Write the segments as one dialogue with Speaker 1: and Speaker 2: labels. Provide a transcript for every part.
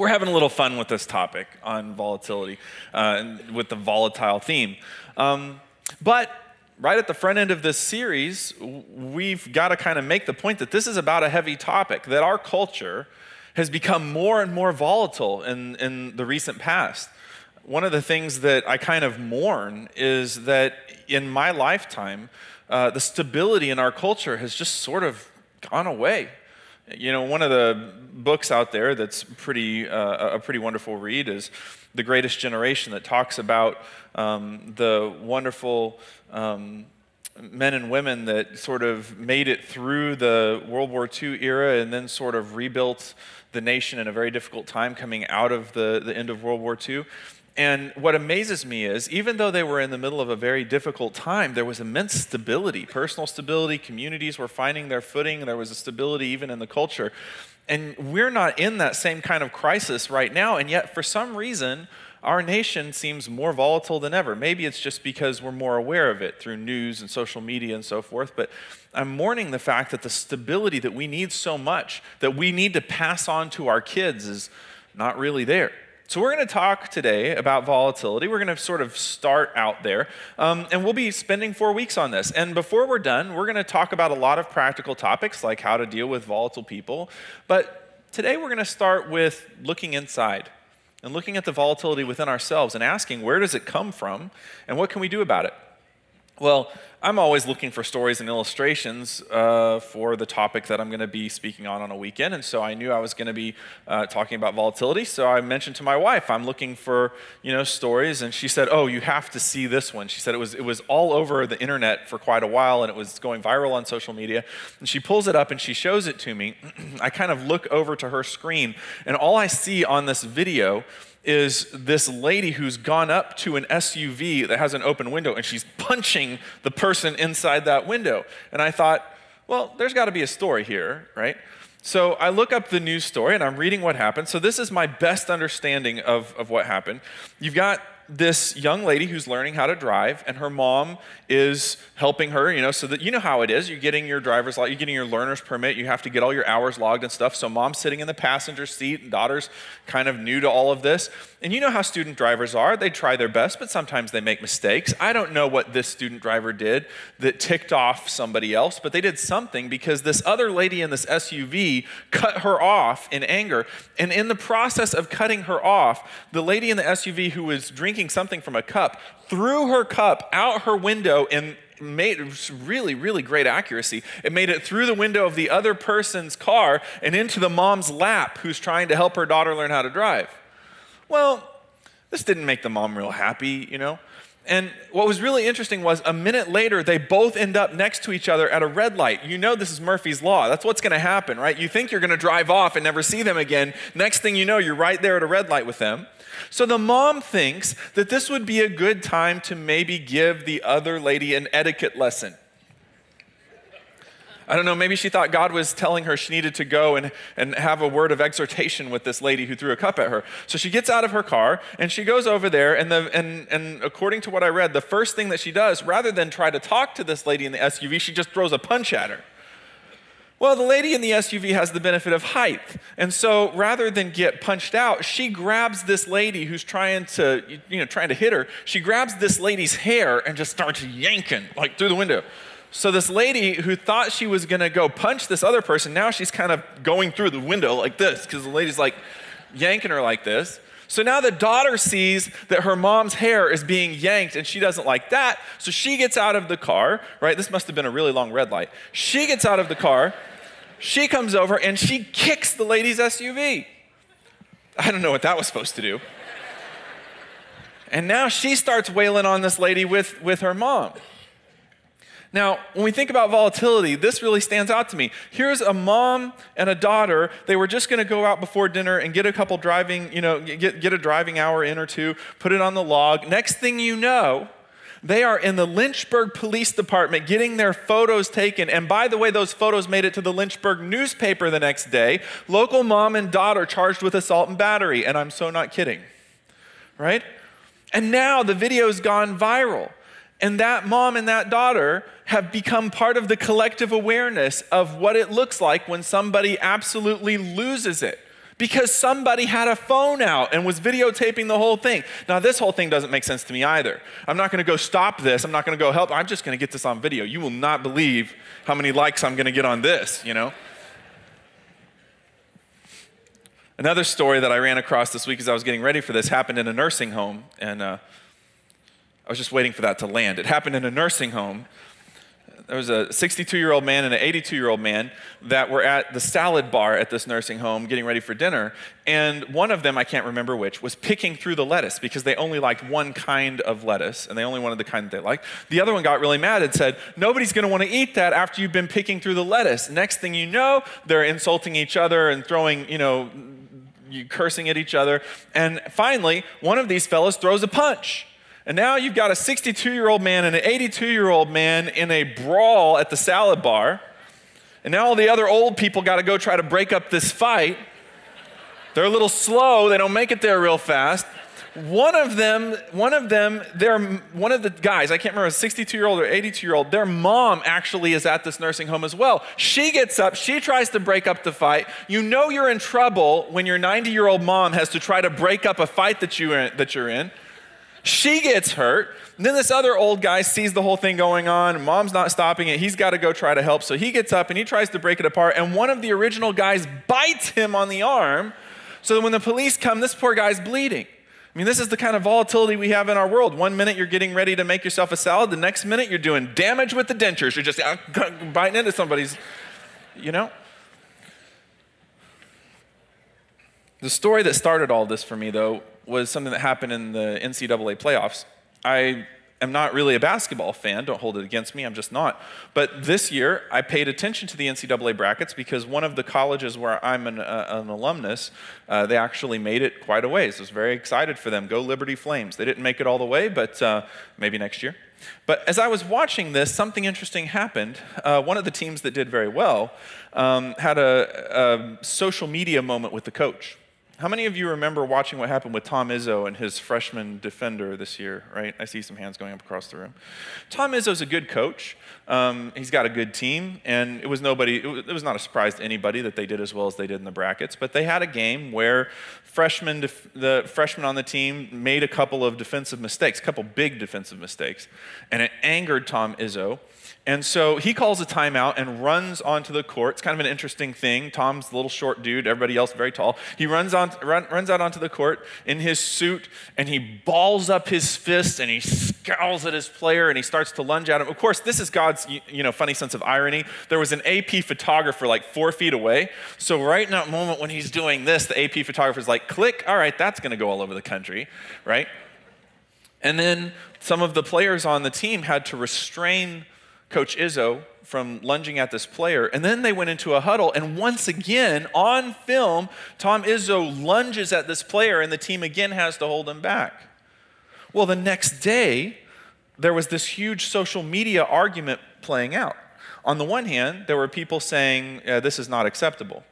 Speaker 1: we're having a little fun with this topic on volatility, uh, with the volatile theme. Um, but right at the front end of this series, we've got to kind of make the point that this is about a heavy topic, that our culture has become more and more volatile in, in the recent past. One of the things that I kind of mourn is that in my lifetime, uh, the stability in our culture has just sort of gone away. You know, one of the books out there that's pretty uh, a pretty wonderful read is The Greatest Generation that talks about um, the wonderful um, men and women that sort of made it through the World War II era and then sort of rebuilt the nation in a very difficult time coming out of the, the end of World War II. And what amazes me is, even though they were in the middle of a very difficult time, there was immense stability, personal stability. Communities were finding their footing. There was a stability even in the culture. And we're not in that same kind of crisis right now. And yet, for some reason, our nation seems more volatile than ever. Maybe it's just because we're more aware of it through news and social media and so forth. But I'm mourning the fact that the stability that we need so much, that we need to pass on to our kids, is not really there. So, we're going to talk today about volatility. We're going to sort of start out there. Um, and we'll be spending four weeks on this. And before we're done, we're going to talk about a lot of practical topics like how to deal with volatile people. But today, we're going to start with looking inside and looking at the volatility within ourselves and asking where does it come from and what can we do about it? Well, I'm always looking for stories and illustrations uh, for the topic that I'm going to be speaking on on a weekend. And so I knew I was going to be uh, talking about volatility. So I mentioned to my wife, I'm looking for you know stories, and she said, "Oh, you have to see this one." She said it was it was all over the internet for quite a while, and it was going viral on social media. And she pulls it up and she shows it to me. I kind of look over to her screen, and all I see on this video is this lady who's gone up to an SUV that has an open window and she's punching the person inside that window. And I thought, well, there's got to be a story here, right? So I look up the news story and I'm reading what happened. So this is my best understanding of, of what happened. You've got this young lady who's learning how to drive, and her mom is helping her, you know, so that you know how it is. You're getting your driver's you're getting your learner's permit, you have to get all your hours logged and stuff. So mom's sitting in the passenger seat, and daughter's kind of new to all of this. And you know how student drivers are. They try their best, but sometimes they make mistakes. I don't know what this student driver did that ticked off somebody else, but they did something because this other lady in this SUV cut her off in anger. And in the process of cutting her off, the lady in the SUV who was drinking something from a cup threw her cup out her window and made really, really great accuracy. It made it through the window of the other person's car and into the mom's lap who's trying to help her daughter learn how to drive. Well, this didn't make the mom real happy, you know. And what was really interesting was a minute later, they both end up next to each other at a red light. You know, this is Murphy's Law. That's what's going to happen, right? You think you're going to drive off and never see them again. Next thing you know, you're right there at a red light with them. So the mom thinks that this would be a good time to maybe give the other lady an etiquette lesson. I don't know, maybe she thought God was telling her she needed to go and, and have a word of exhortation with this lady who threw a cup at her. So she gets out of her car and she goes over there, and, the, and, and according to what I read, the first thing that she does, rather than try to talk to this lady in the SUV, she just throws a punch at her. Well, the lady in the SUV has the benefit of height. And so rather than get punched out, she grabs this lady who's trying to, you know, trying to hit her. She grabs this lady's hair and just starts yanking like through the window. So this lady who thought she was going to go punch this other person, now she's kind of going through the window like this because the lady's like yanking her like this. So now the daughter sees that her mom's hair is being yanked and she doesn't like that. So she gets out of the car, right? This must have been a really long red light. She gets out of the car. She comes over and she kicks the lady's SUV. I don't know what that was supposed to do. And now she starts wailing on this lady with, with her mom. Now, when we think about volatility, this really stands out to me. Here's a mom and a daughter. They were just going to go out before dinner and get a couple driving, you know, get, get a driving hour in or two, put it on the log. Next thing you know, they are in the Lynchburg Police Department getting their photos taken. And by the way, those photos made it to the Lynchburg newspaper the next day. Local mom and daughter charged with assault and battery. And I'm so not kidding, right? And now the video's gone viral. And that mom and that daughter have become part of the collective awareness of what it looks like when somebody absolutely loses it because somebody had a phone out and was videotaping the whole thing. Now, this whole thing doesn't make sense to me either. I'm not to go stop this. I'm not to go help. I'm just to get this on video. You will not believe how many likes I'm to get on this, you know? Another story that I ran across this week as I was getting ready for this happened in a nursing home, and uh, I was just waiting for that to land. It happened in a nursing home there was a 62 year old man and an 82 year old man that were at the salad bar at this nursing home getting ready for dinner. And one of them, I can't remember which, was picking through the lettuce because they only liked one kind of lettuce and they only wanted the kind that they liked. The other one got really mad and said, Nobody's going to want to eat that after you've been picking through the lettuce. Next thing you know, they're insulting each other and throwing, you know, cursing at each other. And finally, one of these fellows throws a punch. And now you've got a 62 year old man and an 82 year old man in a brawl at the salad bar. And now all the other old people got to go try to break up this fight. They're a little slow, they don't make it there real fast. One of them, one of them, their, one of the guys, I can't remember, 62 year old or 82 year old, their mom actually is at this nursing home as well. She gets up, she tries to break up the fight. You know you're in trouble when your 90 year old mom has to try to break up a fight that, you, that you're in. She gets hurt. And then this other old guy sees the whole thing going on. Mom's not stopping it. He's got to go try to help. So he gets up and he tries to break it apart. And one of the original guys bites him on the arm. So that when the police come, this poor guy's bleeding. I mean, this is the kind of volatility we have in our world. One minute you're getting ready to make yourself a salad, the next minute you're doing damage with the dentures. You're just uh, biting into somebody's, you know? The story that started all this for me, though, was something that happened in the NCAA playoffs. I am not really a basketball fan. Don't hold it against me. I'm just not. But this year, I paid attention to the NCAA brackets because one of the colleges where I'm an, uh, an alumnus, uh, they actually made it quite a ways. I was very excited for them. Go Liberty Flames. They didn't make it all the way, but uh, maybe next year. But as I was watching this, something interesting happened. Uh, one of the teams that did very well um, had a, a social media moment with the coach. How many of you remember watching what happened with Tom Izzo and his freshman defender this year, right? I see some hands going up across the room. Tom Izzo's a good coach. Um, he's got a good team, and it was nobody, it was, not a surprise to anybody that they did as well as they did in the brackets, but they had a game where freshmen, the freshmen on the team made a couple of defensive mistakes, a couple big defensive mistakes, and it angered Tom Izzo. And so he calls a timeout and runs onto the court. It's kind of an interesting thing. Tom's the little short dude, everybody else very tall. He runs, on, run, runs out onto the court in his suit and he balls up his fist and he scowls at his player and he starts to lunge at him. Of course, this is God's you know, funny sense of irony. There was an AP photographer like four feet away. So, right in that moment when he's doing this, the AP photographer's like, click, all right, that's going to go all over the country, right? And then some of the players on the team had to restrain Coach Izzo from lunging at this player. And then they went into a huddle, and once again, on film, Tom Izzo lunges at this player, and the team again has to hold him back. Well, the next day, there was this huge social media argument playing out. On the one hand, there were people saying, This is not acceptable.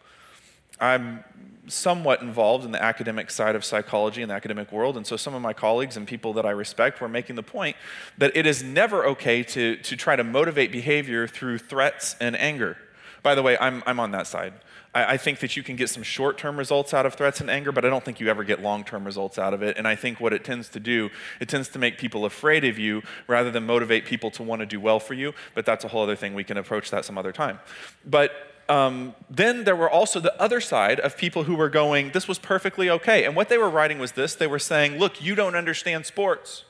Speaker 1: I'm somewhat involved in the academic side of psychology in the academic world. And so some of my colleagues and people that I respect were making the point that it is never okay to, to try to motivate behavior through threats and anger. By the way, I'm, I'm on that side. I, I think that you can get some short term results out of threats and anger, but I don't think you ever get long term results out of it. And I think what it tends to do, it tends to make people afraid of you rather than motivate people to want to do well for you. But that's a whole other thing. We can approach that some other time. But um, then there were also the other side of people who were going, this was perfectly okay. And what they were writing was this they were saying, look, you don't understand sports.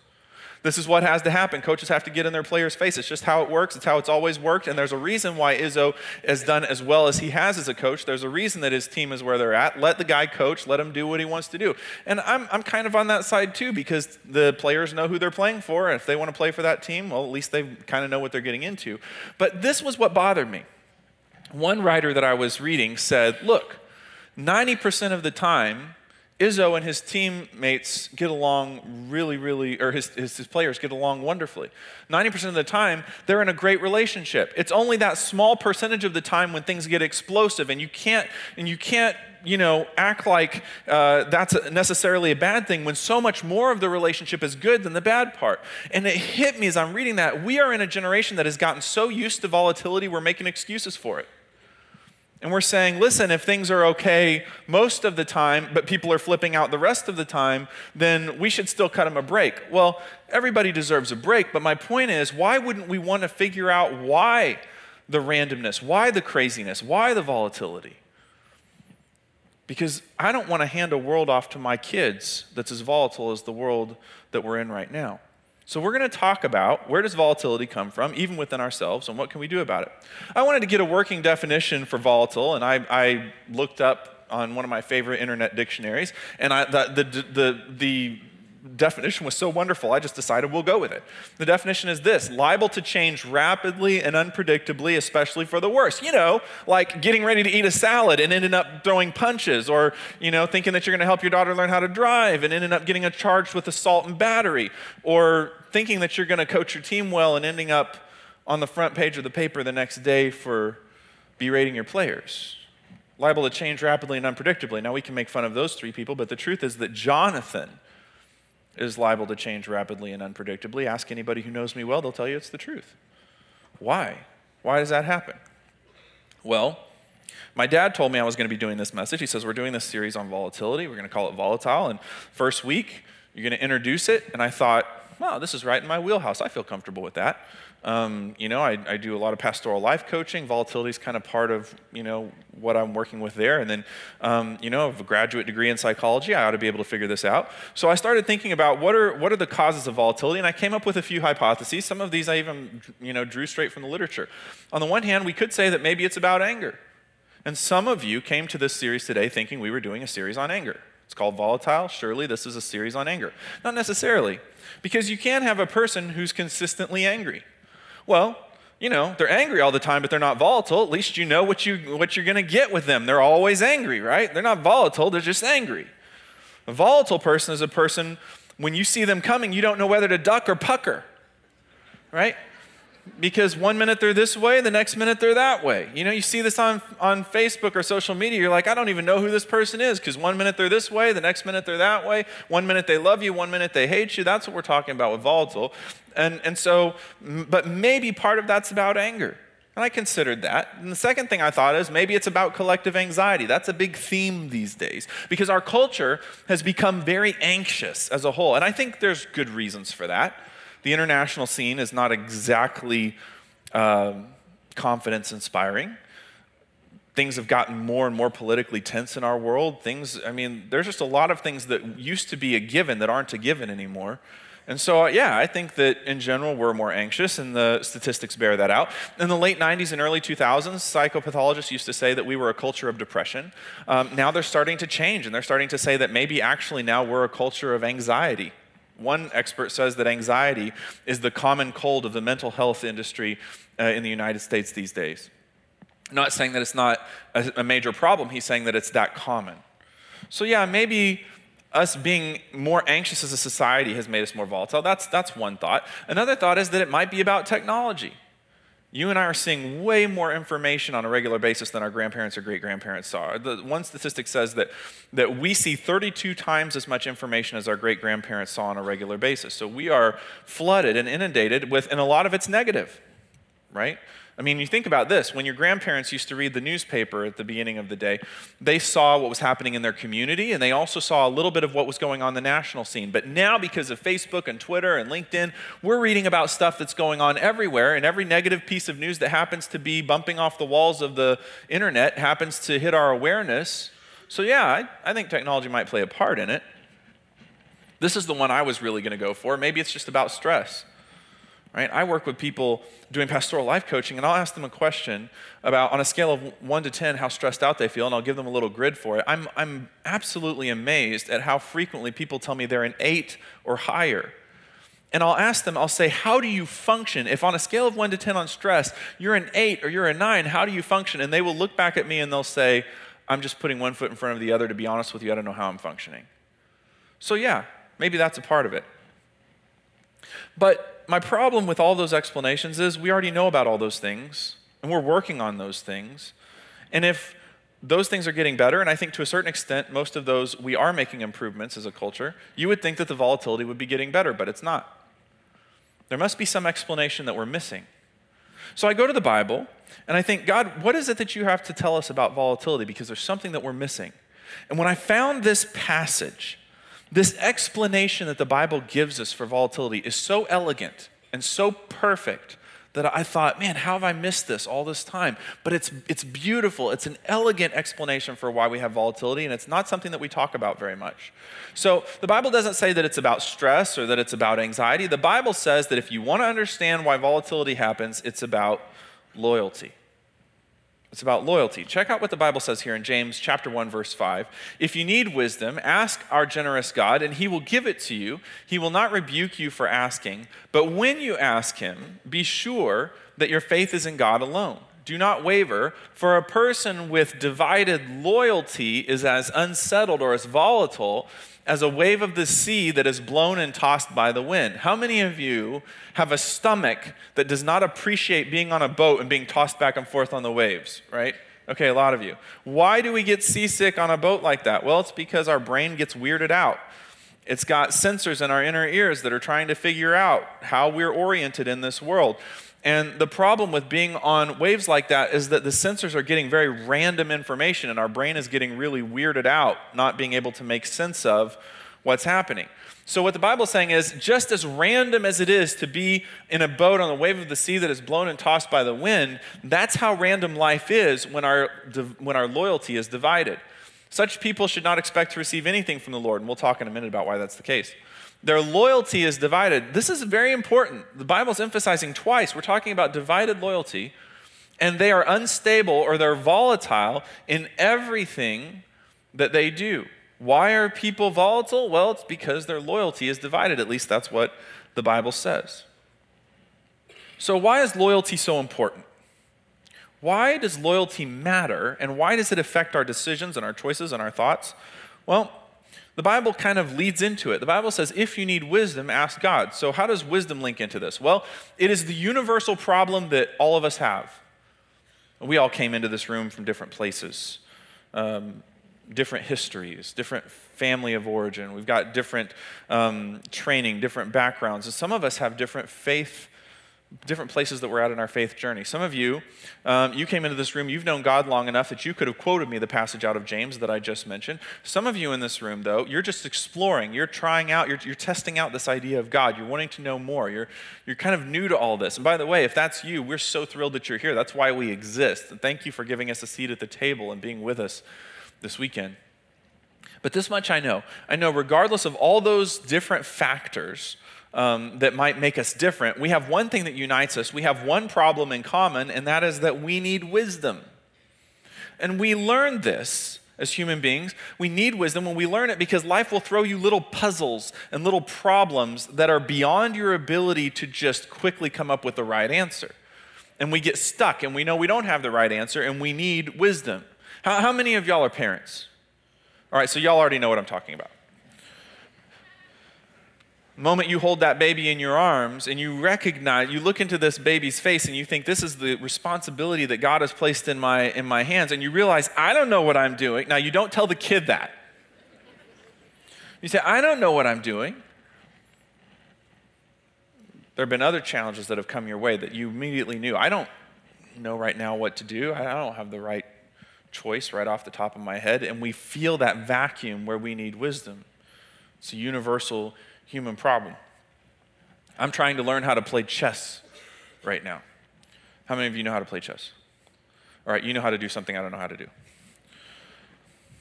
Speaker 1: This is what has to happen. Coaches have to get in their players' face. It's just how it works. It's how it's always worked. And there's a reason why Izzo has done as well as he has as a coach. There's a reason that his team is where they're at. Let the guy coach. Let him do what he wants to do. And I'm, I'm kind of on that side too because the players know who they're playing for. And if they want to play for that team, well, at least they kind of know what they're getting into. But this was what bothered me. One writer that I was reading said, look, 90% of the time, Izzo and his teammates get along really, really, or his, his, his, players get along wonderfully. 90% of the time, they're in a great relationship. It's only that small percentage of the time when things get explosive and you can't, and you can't, you know, act like uh, that's necessarily a bad thing when so much more of the relationship is good than the bad part. And it hit me as I'm reading that. We are in a generation that has gotten so used to volatility, we're making excuses for it. And we're saying, listen, if things are okay most of the time, but people are flipping out the rest of the time, then we should still cut them a break. Well, everybody deserves a break, but my point is, why wouldn't we want to figure out why the randomness, why the craziness, why the volatility? Because I don't want to hand a world off to my kids that's as volatile as the world that we're in right now. So we're going to talk about where does volatility come from, even within ourselves, and what can we do about it. I wanted to get a working definition for volatile, and I, I looked up on one of my favorite internet dictionaries, and I, the, the, the, the definition was so wonderful, I just decided we'll go with it. The definition is this liable to change rapidly and unpredictably, especially for the worse. You know, like getting ready to eat a salad and ending up throwing punches, or, you know, thinking that you're going to help your daughter learn how to drive and ending up getting charged with assault and battery, or thinking that you're going to coach your team well and ending up on the front page of the paper the next day for berating your players. Liable to change rapidly and unpredictably. Now, we can make fun of those three people, but the truth is that Jonathan is liable to change rapidly and unpredictably. Ask anybody who knows me well, they'll tell you it's the truth. Why? Why does that happen? Well, my dad told me I was going to be doing this message. He says, We're doing this series on volatility. We're going to call it Volatile. And first week, you're going to introduce it. And I thought, Wow, this is right in my wheelhouse. I feel comfortable with that. Um, you know, I, I, do a lot of pastoral life coaching. Volatility is kind of part of, you know, what I'm working with there. And then, um, you know, I have a graduate degree in psychology. I ought to be able to figure this out. So I started thinking about what are, what are the causes of volatility, and I came up with a few hypotheses. Some of these I even, you know, drew straight from the literature. On the one hand, we could say that maybe it's about anger. And some of you came to this series today thinking we were doing a series on anger. It's called Volatile. Surely this is a series on anger. Not necessarily, because you can have a person who's consistently angry. Well, you know, they're angry all the time, but they're not volatile. At least you know what, you, what you're going to get with them. They're always angry, right? They're not volatile, they're just angry. A volatile person is a person, when you see them coming, you don't know whether to duck or pucker, right? Because one minute they're this way, the next minute they're that way. You know, you see this on, on Facebook or social media, you're like, I don't even know who this person is because one minute they're this way, the next minute they're that way. One minute they love you, one minute they hate you. That's what we're talking about with volatile. And, and so, but maybe part of that's about anger. And I considered that. And the second thing I thought is maybe it's about collective anxiety. That's a big theme these days because our culture has become very anxious as a whole. And I think there's good reasons for that. The international scene is not exactly um, confidence inspiring. Things have gotten more and more politically tense in our world. Things, I mean, there's just a lot of things that used to be a given that aren't a given anymore. And so, uh, yeah, I think that in general we're more anxious, and the statistics bear that out. In the late 90s and early 2000s, psychopathologists used to say that we were a culture of depression. Um, now they're starting to change, and they're starting to say that maybe actually now we're a culture of anxiety. One expert says that anxiety is the common cold of the mental health industry uh, in the United States these days. Not saying that it's not a, a major problem, he's saying that it's that common. So, yeah, maybe us being more anxious as a society has made us more volatile. That's, that's one thought. Another thought is that it might be about technology. You and I are seeing way more information on a regular basis than our grandparents or great grandparents saw. The one statistic says that, that we see 32 times as much information as our great grandparents saw on a regular basis. So we are flooded and inundated with, and a lot of it's negative, right? I mean, you think about this when your grandparents used to read the newspaper at the beginning of the day, they saw what was happening in their community and they also saw a little bit of what was going on the national scene. But now, because of Facebook and Twitter and LinkedIn, we're reading about stuff that's going on everywhere, and every negative piece of news that happens to be bumping off the walls of the internet happens to hit our awareness. So, yeah, I, I think technology might play a part in it. This is the one I was really going to go for. Maybe it's just about stress right? I work with people doing pastoral life coaching, and I'll ask them a question about, on a scale of one to 10, how stressed out they feel, and I'll give them a little grid for it. I'm, I'm absolutely amazed at how frequently people tell me they're an eight or higher. And I'll ask them, I'll say, How do you function? If on a scale of one to 10 on stress, you're an eight or you're a nine, how do you function? And they will look back at me and they'll say, I'm just putting one foot in front of the other. To be honest with you, I don't know how I'm functioning. So, yeah, maybe that's a part of it. But my problem with all those explanations is we already know about all those things, and we're working on those things. And if those things are getting better, and I think to a certain extent, most of those we are making improvements as a culture, you would think that the volatility would be getting better, but it's not. There must be some explanation that we're missing. So I go to the Bible And I think, God, what is it that you have to tell us about volatility? Because there's something that we're missing. And when I found this passage, this explanation that the Bible gives us for volatility is so elegant and so perfect that I thought, man, how have I missed this all this time? But it's, it's beautiful. It's an elegant explanation for why we have volatility, and it's not something that we talk about very much. So the Bible doesn't say that it's about stress or that it's about anxiety. The Bible says that if you want to understand why volatility happens, it's about loyalty. It's about loyalty. Check out what the Bible says here in James chapter 1 verse 5. If you need wisdom, ask our generous God and he will give it to you. He will not rebuke you for asking, but when you ask him, be sure that your faith is in God alone. Do not waver, for a person with divided loyalty is as unsettled or as volatile as a wave of the sea that is blown and tossed by the wind. How many of you have a stomach that does not appreciate being on a boat and being tossed back and forth on the waves, right? Okay, a lot of you. Why do we get seasick on a boat like that? Well, it's because our brain gets weirded out. It's got sensors in our inner ears that are trying to figure out how we're oriented in this world. And the problem with being on waves like that is that the sensors are getting very random information, and our brain is getting really weirded out, not being able to make sense of what's happening. So, what the Bible is saying is just as random as it is to be in a boat on the wave of the sea that is blown and tossed by the wind, that's how random life is when our, when our loyalty is divided. Such people should not expect to receive anything from the Lord, and we'll talk in a minute about why that's the case. Their loyalty is divided. This is very important. The Bible's emphasizing twice. We're talking about divided loyalty, and they are unstable or they're volatile in everything that they do. Why are people volatile? Well, it's because their loyalty is divided. At least that's what the Bible says. So, why is loyalty so important? Why does loyalty matter, and why does it affect our decisions and our choices and our thoughts? Well, the Bible kind of leads into it. The Bible says, if you need wisdom, ask God. So, how does wisdom link into this? Well, it is the universal problem that all of us have. We all came into this room from different places, um, different histories, different family of origin. We've got different um, training, different backgrounds. And some of us have different faith different places that we're at in our faith journey. Some of you, um, you came into this room, you've known God long enough that you could have quoted me the passage out of James that I just mentioned. Some of you in this room, though, you're just exploring, you're trying out, you're, you're testing out this idea of God. You're wanting to know more. You're, you're kind of new to all this. And by the way, if that's you, we're so thrilled that you're here. That's why we exist. And thank you for giving us a seat at the table and being with us this weekend. But this much I know. I know, regardless of all those different factors, um, that might make us different, we have one thing that unites us. We have one problem in common, and that is that we need wisdom. And we learn this as human beings. We need wisdom when we learn it because life will throw you little puzzles and little problems that are beyond your ability to just quickly come up with the right answer. And we get stuck and we know we don't have the right answer and we need wisdom. How, how many of y'all are parents? All right, so y'all already know what I'm talking about moment you hold that baby in your arms and you recognize you look into this baby's face and you think this is the responsibility that god has placed in my in my hands and you realize i don't know what i'm doing. Now you don't tell the kid that. You say i don't know what i'm doing. There have been other challenges that have come your way that you immediately knew i don't know right now what to do. I don't have the right choice right off the top of my head and we feel that vacuum where we need wisdom. It's a universal human problem. I'm trying to learn how to play chess right now. How many of you know how to play chess? All right, you know how to do something I don't know how to do.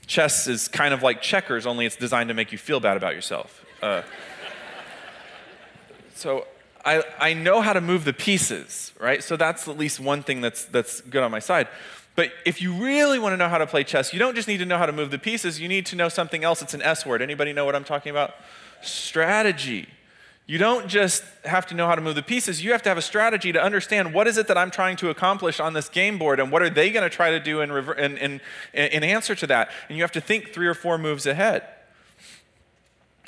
Speaker 1: Chess is kind of like checkers, only it's designed to make you feel bad about yourself. Uh, so I, I know how to move the pieces, right? So that's at least one thing that's, that's good on my side. But if you really want to know how to play chess, you don't just need to know how to move the pieces, you need to know something else. It's an S word. Anybody know what I'm talking about? Strategy. You don't just have to know how to move the pieces, you have to have a strategy to understand what is it that I'm trying to accomplish on this game board and what are they going to try to do in, in, in, in answer to that. And you have to think three or four moves ahead.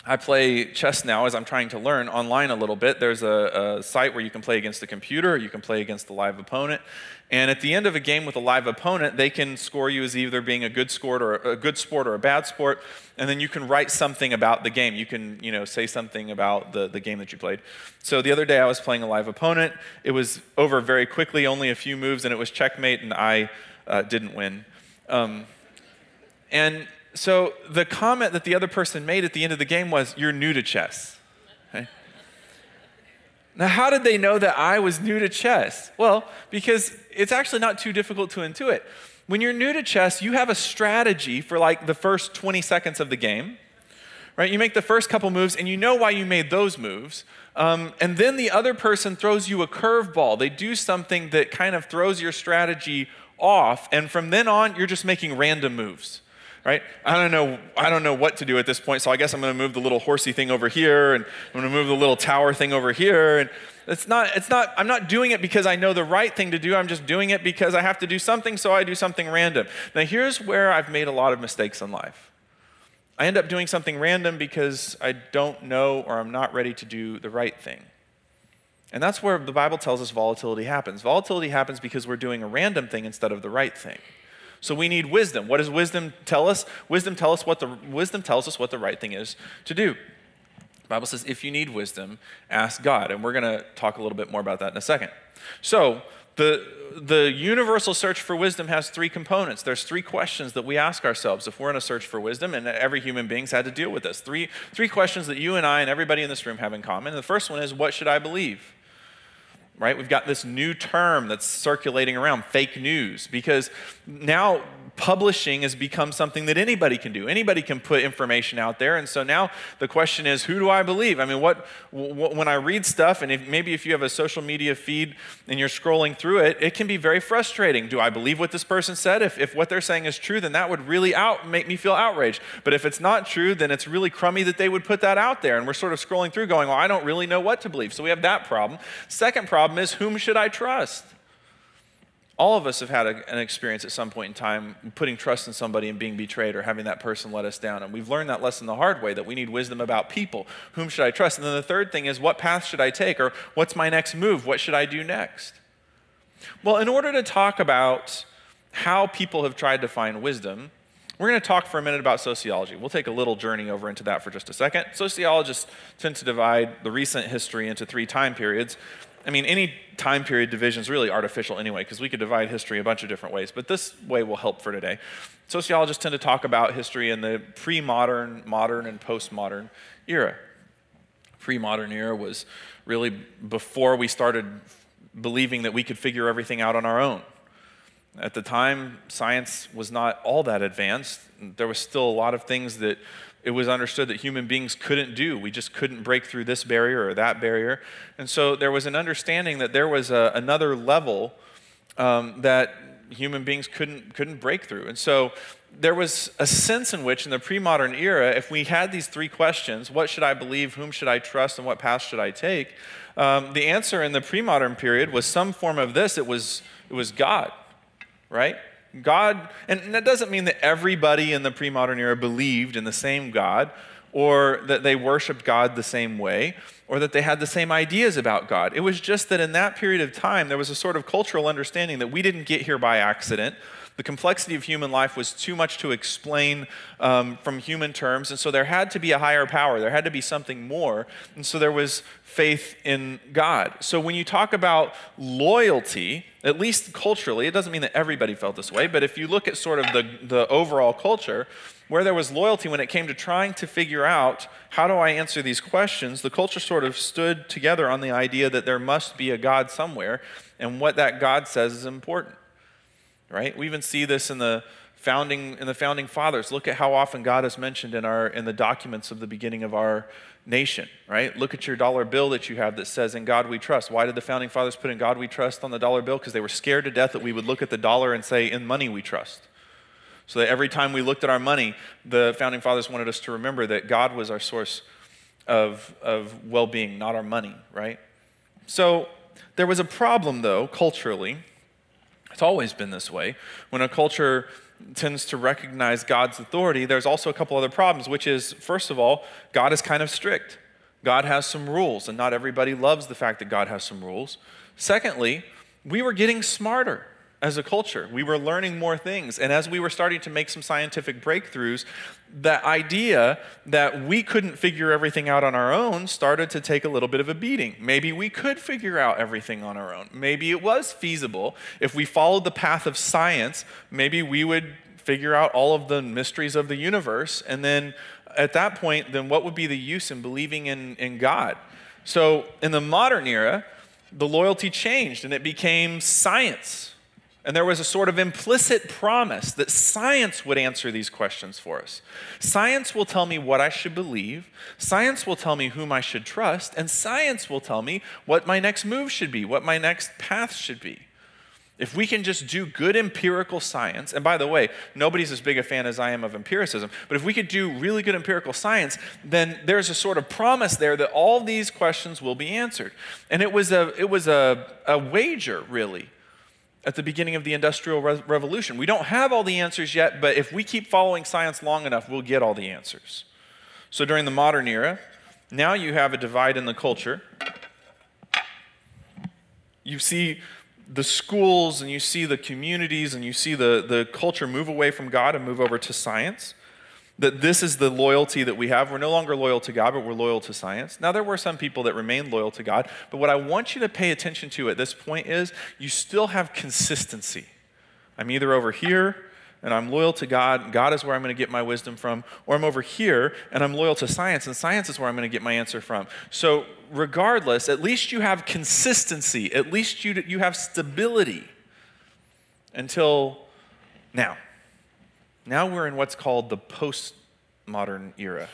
Speaker 1: I play chess now as I'm trying to learn online a little bit. There's a, a, site where you can play against the computer, you can play against the live opponent. And at the end of a game with a live opponent, they can score you as either being a good sport or a good sport or a bad sport. And then you can write something about the game. You can, you know, say something about the, the game that you played. So the other day I was playing a live opponent. It was over very quickly, only a few moves, and it was checkmate, and I uh, didn't win. Um, and so the comment that the other person made at the end of the game was, You're new to chess. Okay? Now, how did they know that I was new to chess? Well, because it's actually not too difficult to intuit. When you're new to chess, you have a strategy for like the first 20 seconds of the game, right? You make the first couple moves and you know why you made those moves. Um, and then the other person throws you a curveball. They do something that kind of throws your strategy off. And from then on, you're just making random moves right? I don't know, I don't know what to do at this point, so I guess I'm going to move the little horsey thing over here, and I'm going to move the little tower thing over here, and it's not, it's not, I'm not doing it because I know the right thing to do. I'm just doing it because I have to do something, so I do something random. Now, here's where I've made a lot of mistakes in life. I end up doing something random because I don't know or I'm not ready to do the right thing. And that's where the Bible tells us volatility happens. Volatility happens because we're doing a random thing instead of the right thing. So we need wisdom. What does wisdom tell us? Wisdom tell us what the wisdom tells us what the right thing is to do. The Bible says if you need wisdom, ask God, and we're going to talk a little bit more about that in a second. So, the the universal search for wisdom has three components. There's three questions that we ask ourselves if we're in a search for wisdom, and every human being's had to deal with this. Three, three questions that you and I and everybody in this room have in common. And the first one is, what should I believe? Right? We've got this new term that's circulating around, fake news, because now publishing has become something that anybody can do. Anybody can put information out there. And so now the question is, who do I believe? I mean, what, when I read stuff, and if, maybe if you have a social media feed and you're scrolling through it, it can be very frustrating. Do I believe what this person said? If, if what they're saying is true, then that would really out, make me feel outraged. But if it's not true, then it's really crummy that they would put that out there. And we're sort of scrolling through going, well, I don't really know what to believe. So we have that problem. Second problem is, whom should I trust? All of us have had a, an experience at some point in time putting trust in somebody and being betrayed or having that person let us down. And we've learned that lesson the hard way that we need wisdom about people. Whom should I trust? And then the third thing is what path should I take or what's my next move? What should I do next? Well, in order to talk about how people have tried to find wisdom, we're going to talk for a minute about sociology. We'll take a little journey over into that for just a second. Sociologists tend to divide the recent history into three time periods I mean, any time period division is really artificial anyway, because we could divide history a bunch of different ways, but this way will help for today. Sociologists tend to talk about history in the pre modern, modern, and postmodern era. Pre modern era was really before we started believing that we could figure everything out on our own. At the time, science was not all that advanced. There was still a lot of things that it was understood that human beings couldn't do. We just couldn't break through this barrier or that barrier. And so there was an understanding that there was a, another level um, that human beings couldn't, couldn't break through. And so there was a sense in which, in the pre modern era, if we had these three questions what should I believe, whom should I trust, and what path should I take? Um, the answer in the pre modern period was some form of this it was, it was God, right? God, and that doesn't mean that everybody in the pre modern era believed in the same God or that they worshiped God the same way or that they had the same ideas about God. It was just that in that period of time, there was a sort of cultural understanding that we didn't get here by accident. The complexity of human life was too much to explain um, from human terms, and so there had to be a higher power. There had to be something more, and so there was faith in God. So when you talk about loyalty, at least culturally, it doesn't mean that everybody felt this way, but if you look at sort of the, the overall culture, where there was loyalty when it came to trying to figure out how do I answer these questions, the culture sort of stood together on the idea that there must be a God somewhere, and what that God says is important right? We even see this in the founding in the founding fathers. Look at how often God is mentioned in our in the documents of the beginning of our nation, right? Look at your dollar bill that you have that says in God we trust. Why did the founding fathers put in God we trust on the dollar bill? Because they were scared to death that we would look at the dollar and say in money we trust. So that every time we looked at our money, the founding fathers wanted us to remember that God was our source of, of well being, not our money, right? So there was a problem, though, culturally, it's always been this way. When a culture tends to recognize God's authority, there's also a couple other problems, which is, first of all, God is kind of strict. God has some rules, and not everybody loves the fact that God has some rules. Secondly, we were getting smarter as a culture. We were learning more things. And as we were starting to make some scientific breakthroughs, the idea that we couldn't figure everything out on our own started to take a little bit of a beating. Maybe we could figure out everything on our own. Maybe it was feasible. If we followed the path of science, maybe we would figure out all of the mysteries of the universe. And then at that point, then what would be the use in believing in, in God? So in the modern era, the loyalty changed and it became science and there was a sort of implicit promise that science would answer these questions for us. Science will tell me what I should believe, science will tell me whom I should trust, and science will tell me what my next move should be, what my next path should be. If we can just do good empirical science, and by the way, nobody's as big a fan as I am of empiricism, but if we could do really good empirical science, then there's a sort of promise there that all these questions will be answered. And it was a, it was a, a wager, really at the beginning of the Industrial Re- Revolution. We don't have all the answers yet, but if we keep following science long enough, we'll get all the answers. So during the modern era, now you have a divide in the culture. You see the schools and you see the communities and you see the, the culture move away from God and move over to science that this is the loyalty that we have. We're no longer loyal to God, but we're loyal to science. Now, there were some people that remained loyal to God, but what I want you to pay attention to at this point is you still have consistency. I'm either over here and I'm loyal to God, God is where I'm going to get my wisdom from, or I'm over here and I'm loyal to science, and science is where I'm going to get my answer from. So, regardless, at least you have consistency, at least you, you have stability until now. Now we're in what's called the postmodern era.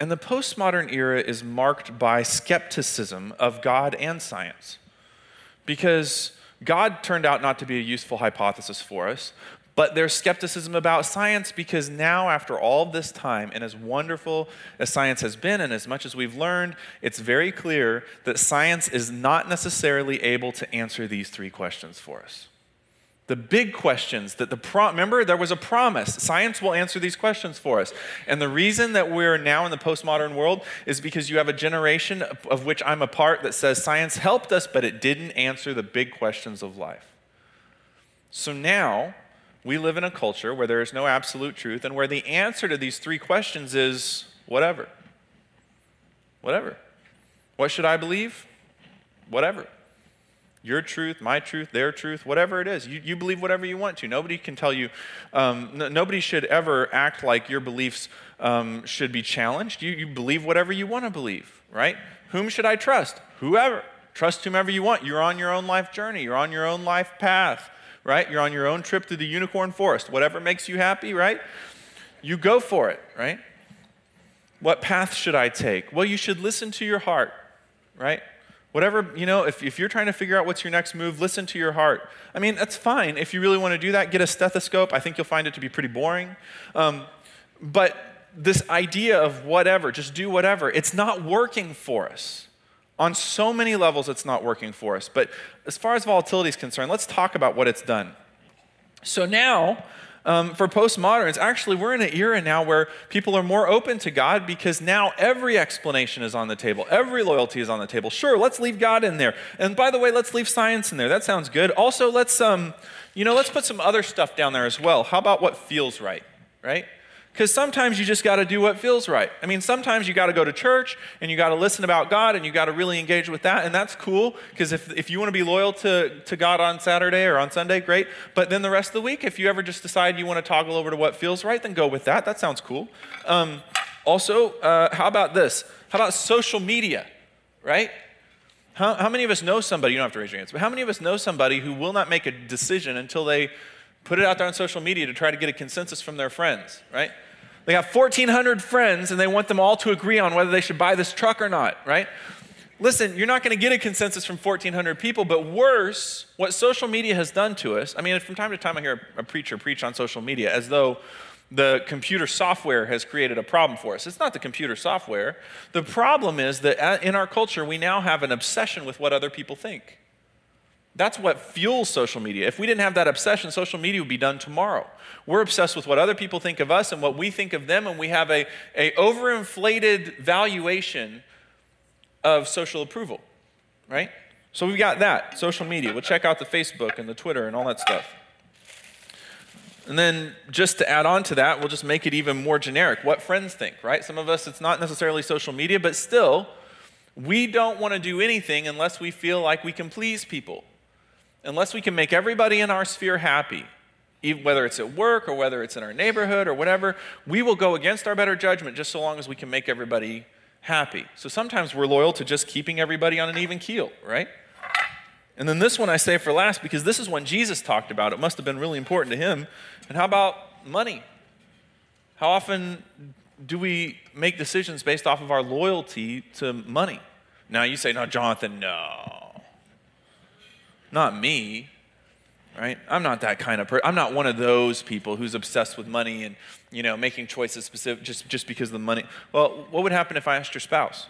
Speaker 1: And the postmodern era is marked by skepticism of God and science. Because God turned out not to be a useful hypothesis for us, but there's skepticism about science because now, after all this time, and as wonderful as science has been, and as much as we've learned, it's very clear that science is not necessarily able to answer these three questions for us the big questions that the pro- remember there was a promise. Science will answer these questions for us. And the reason that we're now in the postmodern world is because you have a generation of which i'm a part that says science helped us but it didn't answer the big questions of life. So now we live in a culture where there is no absolute truth and where the answer to these three questions is whatever. Whatever. What should i believe? Whatever your truth, my truth, their truth, whatever it is. You, you believe whatever you want to. Nobody can tell you, um, n- nobody should ever act like your beliefs um, should be challenged. You, you believe whatever you want to believe, right? Whom should I trust? Whoever. Trust whomever you want. You're on your own life journey, you're on your own life path, right? You're on your own trip to the unicorn forest. Whatever makes you happy, right? You go for it, right? What path should I take? Well, you should listen to your heart, right? Whatever, you know, if, if you're trying to figure out what's your next move, listen to your heart. I mean, that's fine. If you really want to do that, get a stethoscope. I think you'll find it to be pretty boring. Um, but this idea of whatever, just do whatever, it's not working for us. On so many levels, it's not working for us. But as far as volatility is concerned, let's talk about what it's done. So now, um, for postmoderns, actually, we're in an era now where people are more open to God because now every explanation is on the table. Every loyalty is on the table. Sure, let's leave God in there. And by the way, let's leave science in there. That sounds good. Also, let's, um, you know, let's put some other stuff down there as well. How about what feels right, right? Because sometimes you just got to do what feels right. I mean, sometimes you got to go to church and you got to listen about God and you got to really engage with that, and that's cool. Because if, if you want to be loyal to, to God on Saturday or on Sunday, great. But then the rest of the week, if you ever just decide you want to toggle over to what feels right, then go with that. That sounds cool. Um, also, uh, how about this? How about social media, right? How, how many of us know somebody, you don't have to raise your hands, but how many of us know somebody who will not make a decision until they put it out there on social media to try to get a consensus from their friends, right? They have 1,400 friends and they want them all to agree on whether they should buy this truck or not, right? Listen, you're not going to get a consensus from 1,400 people, but worse, what social media has done to us. I mean, from time to time, I hear a preacher preach on social media as though the computer software has created a problem for us. It's not the computer software. The problem is that uh, in our culture, we now have an obsession with what other people think. That's what fuels social media. If we didn't have that obsession, social media would be done tomorrow. We're obsessed with what other people think of us and what we think of them, and we have a, a overinflated valuation of social approval, right? So we've got that, social media. We'll check out the Facebook and the Twitter and all that stuff. And then just to add on to that, we'll just make it even more generic. What friends think, right? Some of us, it's not necessarily social media, but still, we don't want to do anything unless we feel like we can please people, unless we can make everybody in our sphere happy. whether it's at work or whether it's in our neighborhood or whatever, we will go against our better judgment just so long as we can make everybody happy. So sometimes we're loyal to just keeping everybody on an even keel, right? And then this one I say for last because this is one Jesus talked about. It must have been really important to him. And how about money? How often do we make decisions based off of our loyalty to money? Now you say, no, Jonathan, no. Not me, right? I'm not that kind of person. I'm not one of those people who's obsessed with money and, you know, making choices specific just, just because of the money. Well, what would happen if I asked your spouse?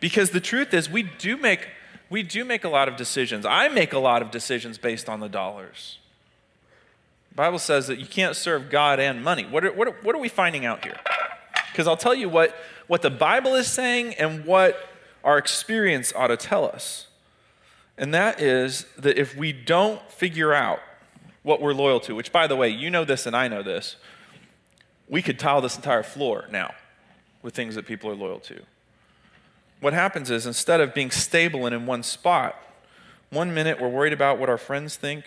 Speaker 1: Because the truth is, we do make, we do make a lot of decisions. I make a lot of decisions based on the dollars. The Bible says that you can't serve God and money. What are, what are, what are we finding out here? Because I'll tell you what, what the Bible is saying and what our experience ought to tell us. And that is that if we don't figure out what we're loyal to, which, by the way, you know this and I know this, we could tile this entire floor now with things that people are loyal to. What happens is instead of being stable and in one spot, one minute we're worried about what our friends think,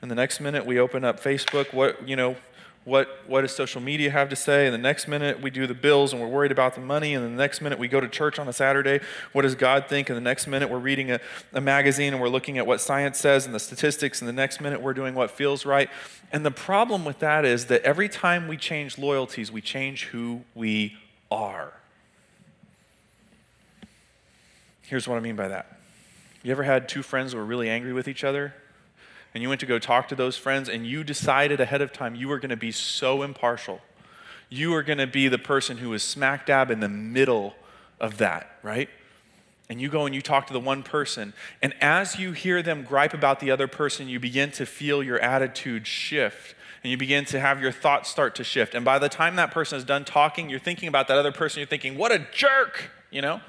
Speaker 1: and the next minute we open up Facebook, what, you know, what, what does social media have to say? And the next minute we do the bills and we're worried about the money. And the next minute we go to church on a Saturday. What does God think? And the next minute we're reading a, a magazine and we're looking at what science says and the statistics. And the next minute we're doing what feels right. And the problem with that is that every time we change loyalties, we change who we are. Here's what I mean by that. You ever had two friends who were really angry with each other? And you went to go talk to those friends, and you decided ahead of time you were going to be so impartial. You were going to be the person who was smack dab in the middle of that, right? And you go and you talk to the one person, and as you hear them gripe about the other person, you begin to feel your attitude shift and you begin to have your thoughts start to shift. And by the time that person is done talking, you're thinking about that other person, you're thinking, what a jerk, you know?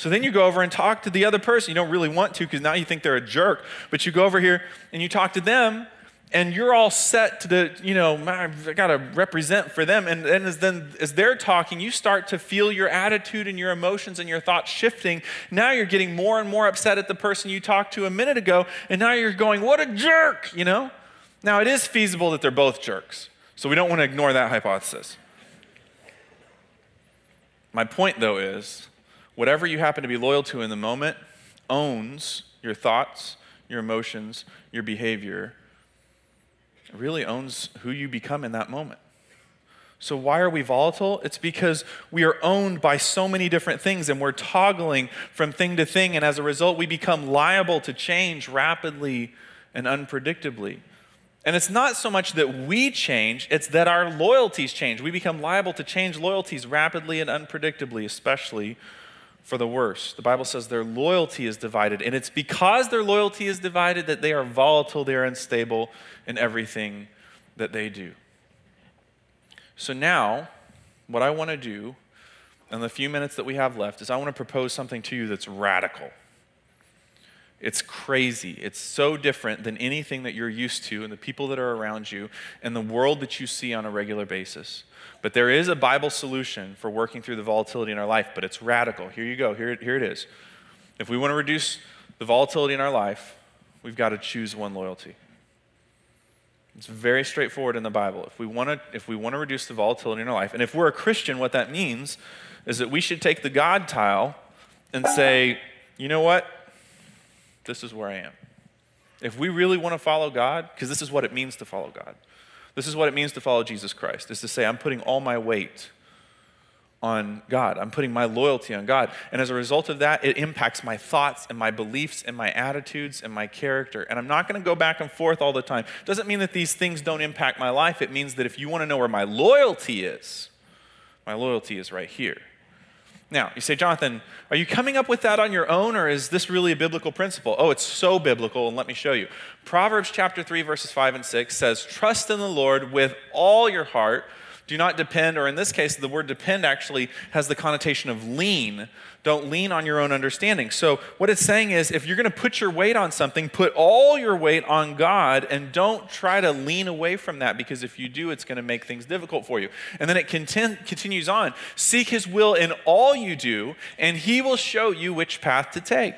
Speaker 1: So then you go over and talk to the other person. You don't really want to because now you think they're a jerk. But you go over here and you talk to them and you're all set to the, you know, I got to represent for them. And then as, then as they're talking, you start to feel your attitude and your emotions and your thoughts shifting. Now you're getting more and more upset at the person you talked to a minute ago. And now you're going, what a jerk, you know? Now it is feasible that they're both jerks. So we don't want to ignore that hypothesis. My point, though, is whatever you happen to be loyal to in the moment owns your thoughts, your emotions, your behavior. It really owns who you become in that moment. So, why are we volatile? It's because we are owned by so many different things and we're toggling from thing to thing. And as a result, we become liable to change rapidly and unpredictably. And it's not so much that we change, it's that our loyalties change. We become liable to change loyalties rapidly and unpredictably, especially for the worse. The Bible says their loyalty is divided, and it's because their loyalty is divided that they are volatile, they are unstable in everything that they do. So now, what I want to do in the few minutes that we have left is I want to propose something to you that's radical. It's crazy. It's so different than anything that you're used to and the people that are around you and the world that you see on a regular basis. But there is a Bible solution for working through the volatility in our life, but it's radical. Here you go. Here, here it is. If we want to reduce the volatility in our life, we've got to choose one loyalty. It's very straightforward in the Bible. If we want to, if we want to reduce the volatility in our life, and if we're a Christian, what that means is that we should take the God tile and say, you know what? This is where I am. If we really want to follow God, because this is what it means to follow God, this is what it means to follow Jesus Christ, is to say, I'm putting all my weight on God. I'm putting my loyalty on God. And as a result of that, it impacts my thoughts and my beliefs and my attitudes and my character. And I'm not going to go back and forth all the time. Doesn't mean that these things don't impact my life. It means that if you want to know where my loyalty is, my loyalty is right here. Now, you say, Jonathan, are you coming up with that on your own, or is this really a biblical principle? Oh, it's so biblical, and let me show you. Proverbs chapter 3, verses 5 and 6 says, Trust in the Lord with all your heart do not depend, or in this case, the word depend actually has the connotation of lean. Don't lean on your own understanding. So, what it's saying is if you're going to put your weight on something, put all your weight on God and don't try to lean away from that because if you do, it's going to make things difficult for you. And then it continues on seek His will in all you do, and He will show you which path to take.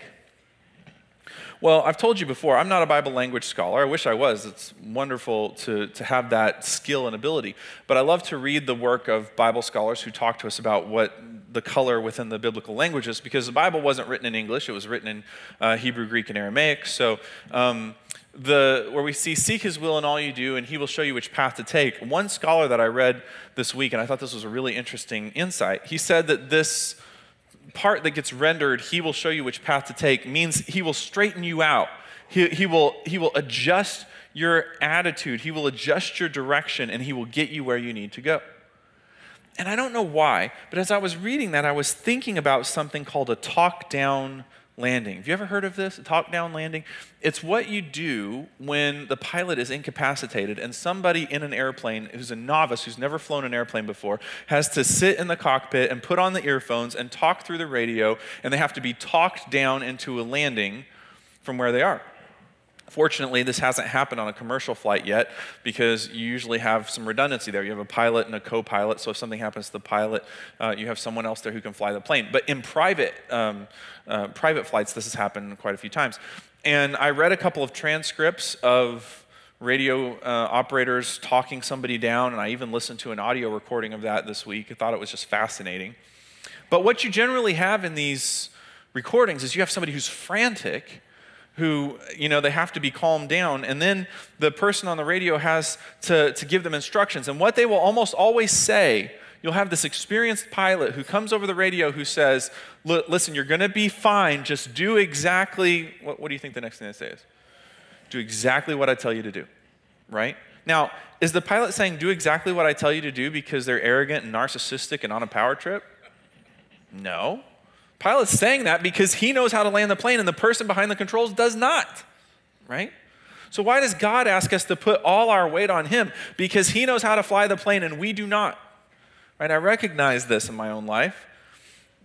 Speaker 1: Well, I've told you before, I'm not a Bible language scholar. I wish I was. It's wonderful to, to have that skill and ability. But I love to read the work of Bible scholars who talk to us about what the color within the biblical languages, because the Bible wasn't written in English, it was written in uh, Hebrew, Greek, and Aramaic. So, um, the, where we see, seek his will in all you do, and he will show you which path to take. One scholar that I read this week, and I thought this was a really interesting insight, he said that this part that gets rendered, he will show you which path to take, means he will straighten you out. He, he, will, he will adjust your attitude, he will adjust your direction, and he will get you where you need to go. And I don't know why, but as I was reading that, I was thinking about something called a talk down landing. Have you ever heard of this, talk down landing? It's what you do when the pilot is incapacitated and somebody in an airplane who's a novice, who's never flown an airplane before, has to sit in the cockpit and put on the earphones and talk through the radio, and they have to be talked down into a landing from where they are. Fortunately, this hasn't happened on a commercial flight yet because you usually have some redundancy there. You have a pilot and a co pilot, so if something happens to the pilot, uh, you have someone else there who can fly the plane. But in private, um, uh, private flights, this has happened quite a few times. And I read a couple of transcripts of radio uh, operators talking somebody down, and I even listened to an audio recording of that this week. I thought it was just fascinating. But what you generally have in these recordings is you have somebody who's frantic who, you know, they have to be calmed down. And then the person on the radio has to, to give them instructions. And what they will almost always say, you'll have this experienced pilot who comes over the radio who says, Listen, you're going to be fine. Just do exactly, what, what do you think the next thing they say is? Do exactly what I tell you to do, right? Now, is the pilot saying, Do exactly what I tell you to do because they're arrogant and narcissistic and on a power trip? No. Pilot's saying that because he knows how to land the plane and the person behind the controls does not, right? So, why does God ask us to put all our weight on Him? Because He knows how to fly the plane and we do not. Right? I recognize this in my own life.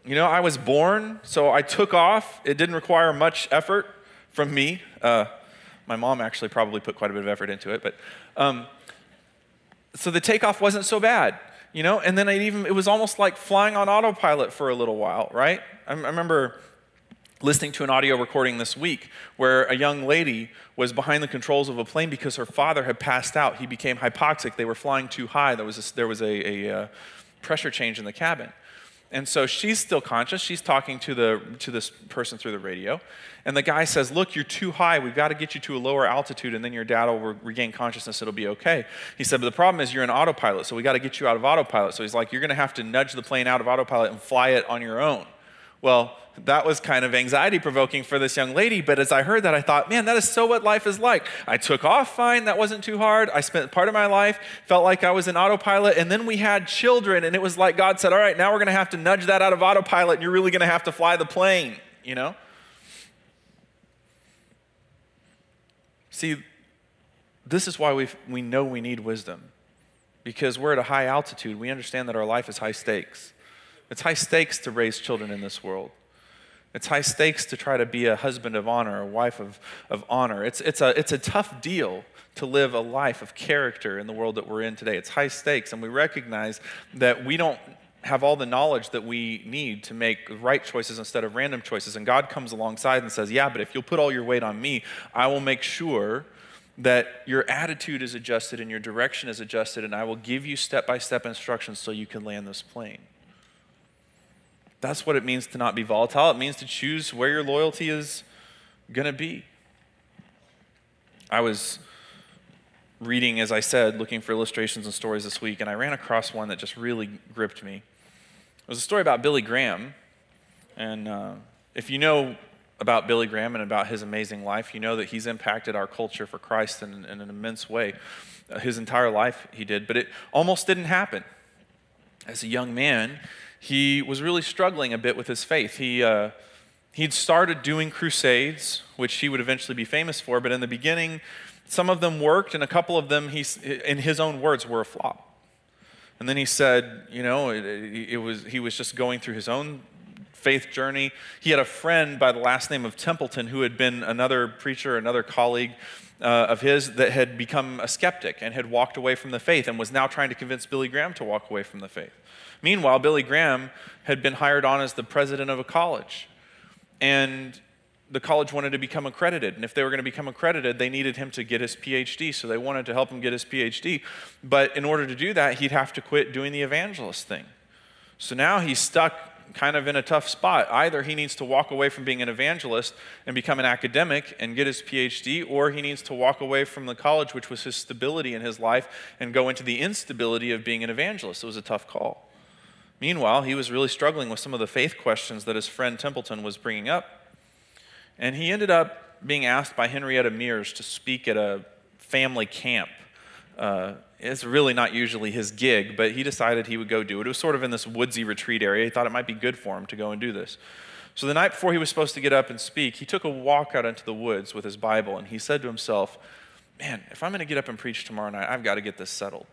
Speaker 1: You know, I was born, so I took off. It didn't require much effort from me. Uh, my mom actually probably put quite a bit of effort into it, but um, so the takeoff wasn't so bad you know? And then I even it was almost like flying on autopilot for a little while right? I, I remember listening to an audio recording this week where a young lady was behind the controls of a plane because her father had passed out. He became hypoxic. They were flying too high. There was a, there was a, a uh, pressure change in the cabin and so she's still conscious. She's talking to, the, to this person through the radio. And the guy says, Look, you're too high. We've got to get you to a lower altitude, and then your dad will re- regain consciousness. It'll be okay. He said, But the problem is you're in autopilot, so we got to get you out of autopilot. So he's like, You're going to have to nudge the plane out of autopilot and fly it on your own. Well, that was kind of anxiety provoking for this young lady. But as I heard that, I thought, man, that is so what life is like. I took off fine. That wasn't too hard. I spent part of my life, felt like I was in autopilot. And then we had children. And it was like God said, all right, now we're going to have to nudge that out of autopilot. And you're really going to have to fly the plane, you know? See, this is why we we know we need wisdom. Because we're at a high altitude. We understand that our life is high stakes. It's high stakes to raise children in this world. It's high stakes to try to be a husband of honor, a wife of, of honor. It's, it's, a, it's a tough deal to live a life of character in the world that we're in today. It's high stakes, and we recognize that we don't have all the knowledge that we need to make right choices instead of random choices. And God comes alongside and says, Yeah, but if you'll put all your weight on me, I will make sure that your attitude is adjusted and your direction is adjusted, and I will give you step by step instructions so you can land this plane. That's what it means to not be volatile. It means to choose where your loyalty is going to be. I was reading, as I said, looking for illustrations and stories this week, and I ran across one that just really gripped me. It was a story about Billy Graham. And uh, if you know about Billy Graham and about his amazing life, you know that he's impacted our culture for Christ in, in an immense way. Uh, his entire life he did, but it almost didn't happen. As a young man, he was really struggling a bit with his faith. He, uh, he'd started doing crusades, which he would eventually be famous for, but in the beginning, some of them worked, and a couple of them, he, in his own words, were a flop. And then he said, you know, it, it was, he was just going through his own faith journey. He had a friend by the last name of Templeton who had been another preacher, another colleague uh, of his that had become a skeptic and had walked away from the faith and was now trying to convince Billy Graham to walk away from the faith. Meanwhile, Billy Graham had been hired on as the president of a college. And the college wanted to become accredited. And if they were going to become accredited, they needed him to get his PhD. So they wanted to help him get his PhD. But in order to do that, he'd have to quit doing the evangelist thing. So now he's stuck kind of in a tough spot. Either he needs to walk away from being an evangelist and become an academic and get his PhD, or he needs to walk away from the college, which was his stability in his life, and go into the instability of being an evangelist. It was a tough call. Meanwhile, he was really struggling with some of the faith questions that his friend Templeton was bringing up. And he ended up being asked by Henrietta Mears to speak at a family camp. Uh, it's really not usually his gig, but he decided he would go do it. It was sort of in this woodsy retreat area. He thought it might be good for him to go and do this. So the night before he was supposed to get up and speak, he took a walk out into the woods with his Bible and he said to himself, Man, if I'm going to get up and preach tomorrow night, I've got to get this settled.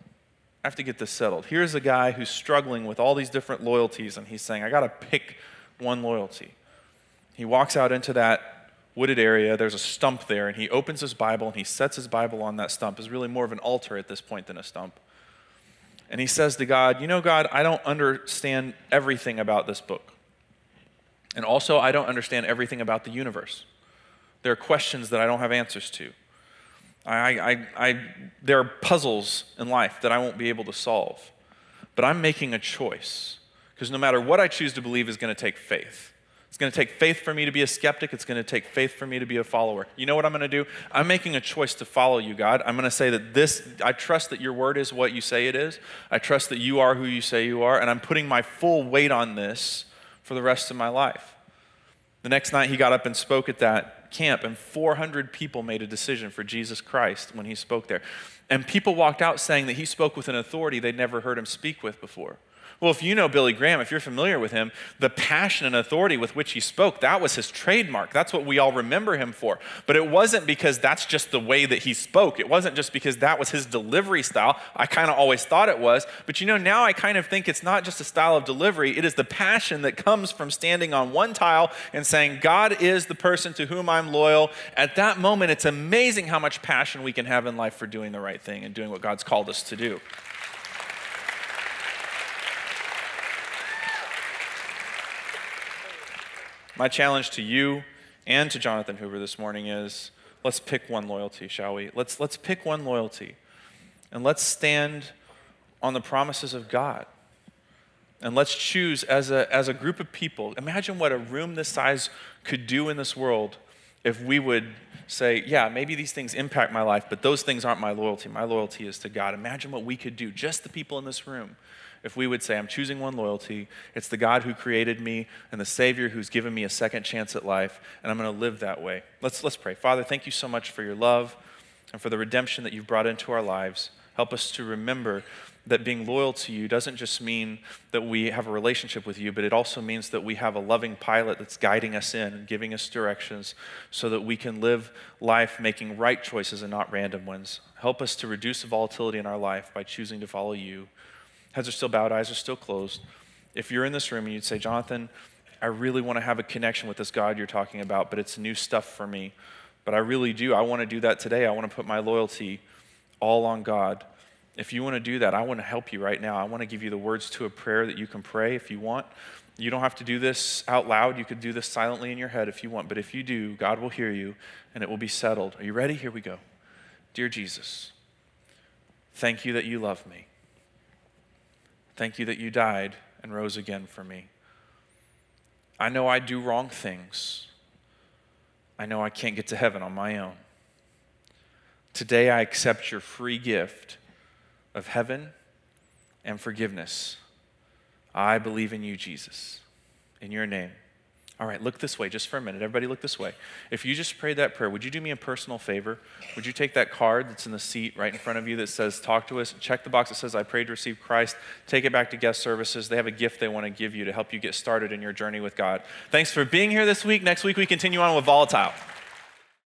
Speaker 1: I have to get this settled. Here's a guy who's struggling with all these different loyalties, and he's saying, I got to pick one loyalty. He walks out into that wooded area. There's a stump there, and he opens his Bible and he sets his Bible on that stump. It's really more of an altar at this point than a stump. And he says to God, You know, God, I don't understand everything about this book. And also, I don't understand everything about the universe. There are questions that I don't have answers to. I, I, I, there are puzzles in life that I won't be able to solve. But I'm making a choice because no matter what I choose to believe is going to take faith. It's going to take faith for me to be a skeptic. It's going to take faith for me to be a follower. You know what I'm going to do? I'm making a choice to follow you, God. I'm going to say that this, I trust that your word is what you say it is. I trust that you are who you say you are. And I'm putting my full weight on this for the rest of my life. The next night, he got up and spoke at that camp, and 400 people made a decision for Jesus Christ when he spoke there. And people walked out saying that he spoke with an authority they'd never heard him speak with before. Well, if you know Billy Graham, if you're familiar with him, the passion and authority with which he spoke, that was his trademark. That's what we all remember him for. But it wasn't because that's just the way that he spoke. It wasn't just because that was his delivery style. I kind of always thought it was. But you know, now I kind of think it's not just a style of delivery, it is the passion that comes from standing on one tile and saying, God is the person to whom I'm loyal. At that moment, it's amazing how much passion we can have in life for doing the right thing and doing what God's called us to do. My challenge to you and to Jonathan Hoover this morning is let's pick one loyalty, shall we? Let's, let's pick one loyalty and let's stand on the promises of God. And let's choose as a, as a group of people. Imagine what a room this size could do in this world if we would say, yeah, maybe these things impact my life, but those things aren't my loyalty. My loyalty is to God. Imagine what we could do, just the people in this room, if we would say, I'm choosing one loyalty, it's the God who created me and the Savior who's given me a second chance at life, and I'm going to live that way. Let's, let's pray. Father, thank you so much for your love and for the redemption that you've brought into our lives. Help us to remember that being loyal to you doesn't just mean that we have a relationship with you, but it also means that we have a loving pilot that's guiding us in and giving us directions so that we can live life making right choices and not random ones. Help us to reduce the volatility in our life by choosing to follow you. Heads are still bowed, eyes are still closed. If you're in this room and you'd say, Jonathan, I really want to have a connection with this God you're talking about, but it's new stuff for me. But I really do. I want to do that today. I want to put my loyalty all on God. If you want to do that, I want to help you right now. I want to give you the words to a prayer that you can pray if you want. You don't have to do this out loud. You could do this silently in your head if you want. But if you do, God will hear you and it will be settled. Are you ready? Here we go. Dear Jesus, thank you that you love me. Thank you that you died and rose again for me. I know I do wrong things. I know I can't get to heaven on my own. Today I accept your free gift of heaven and forgiveness. I believe in you, Jesus. In your name, All right, look this way just for a minute. Everybody, look this way. If you just prayed that prayer, would you do me a personal favor? Would you take that card that's in the seat right in front of you that says, Talk to us? Check the box that says, I prayed to receive Christ. Take it back to guest services. They have a gift they want to give you to help you get started in your journey with God. Thanks for being here this week. Next week, we continue on with Volatile.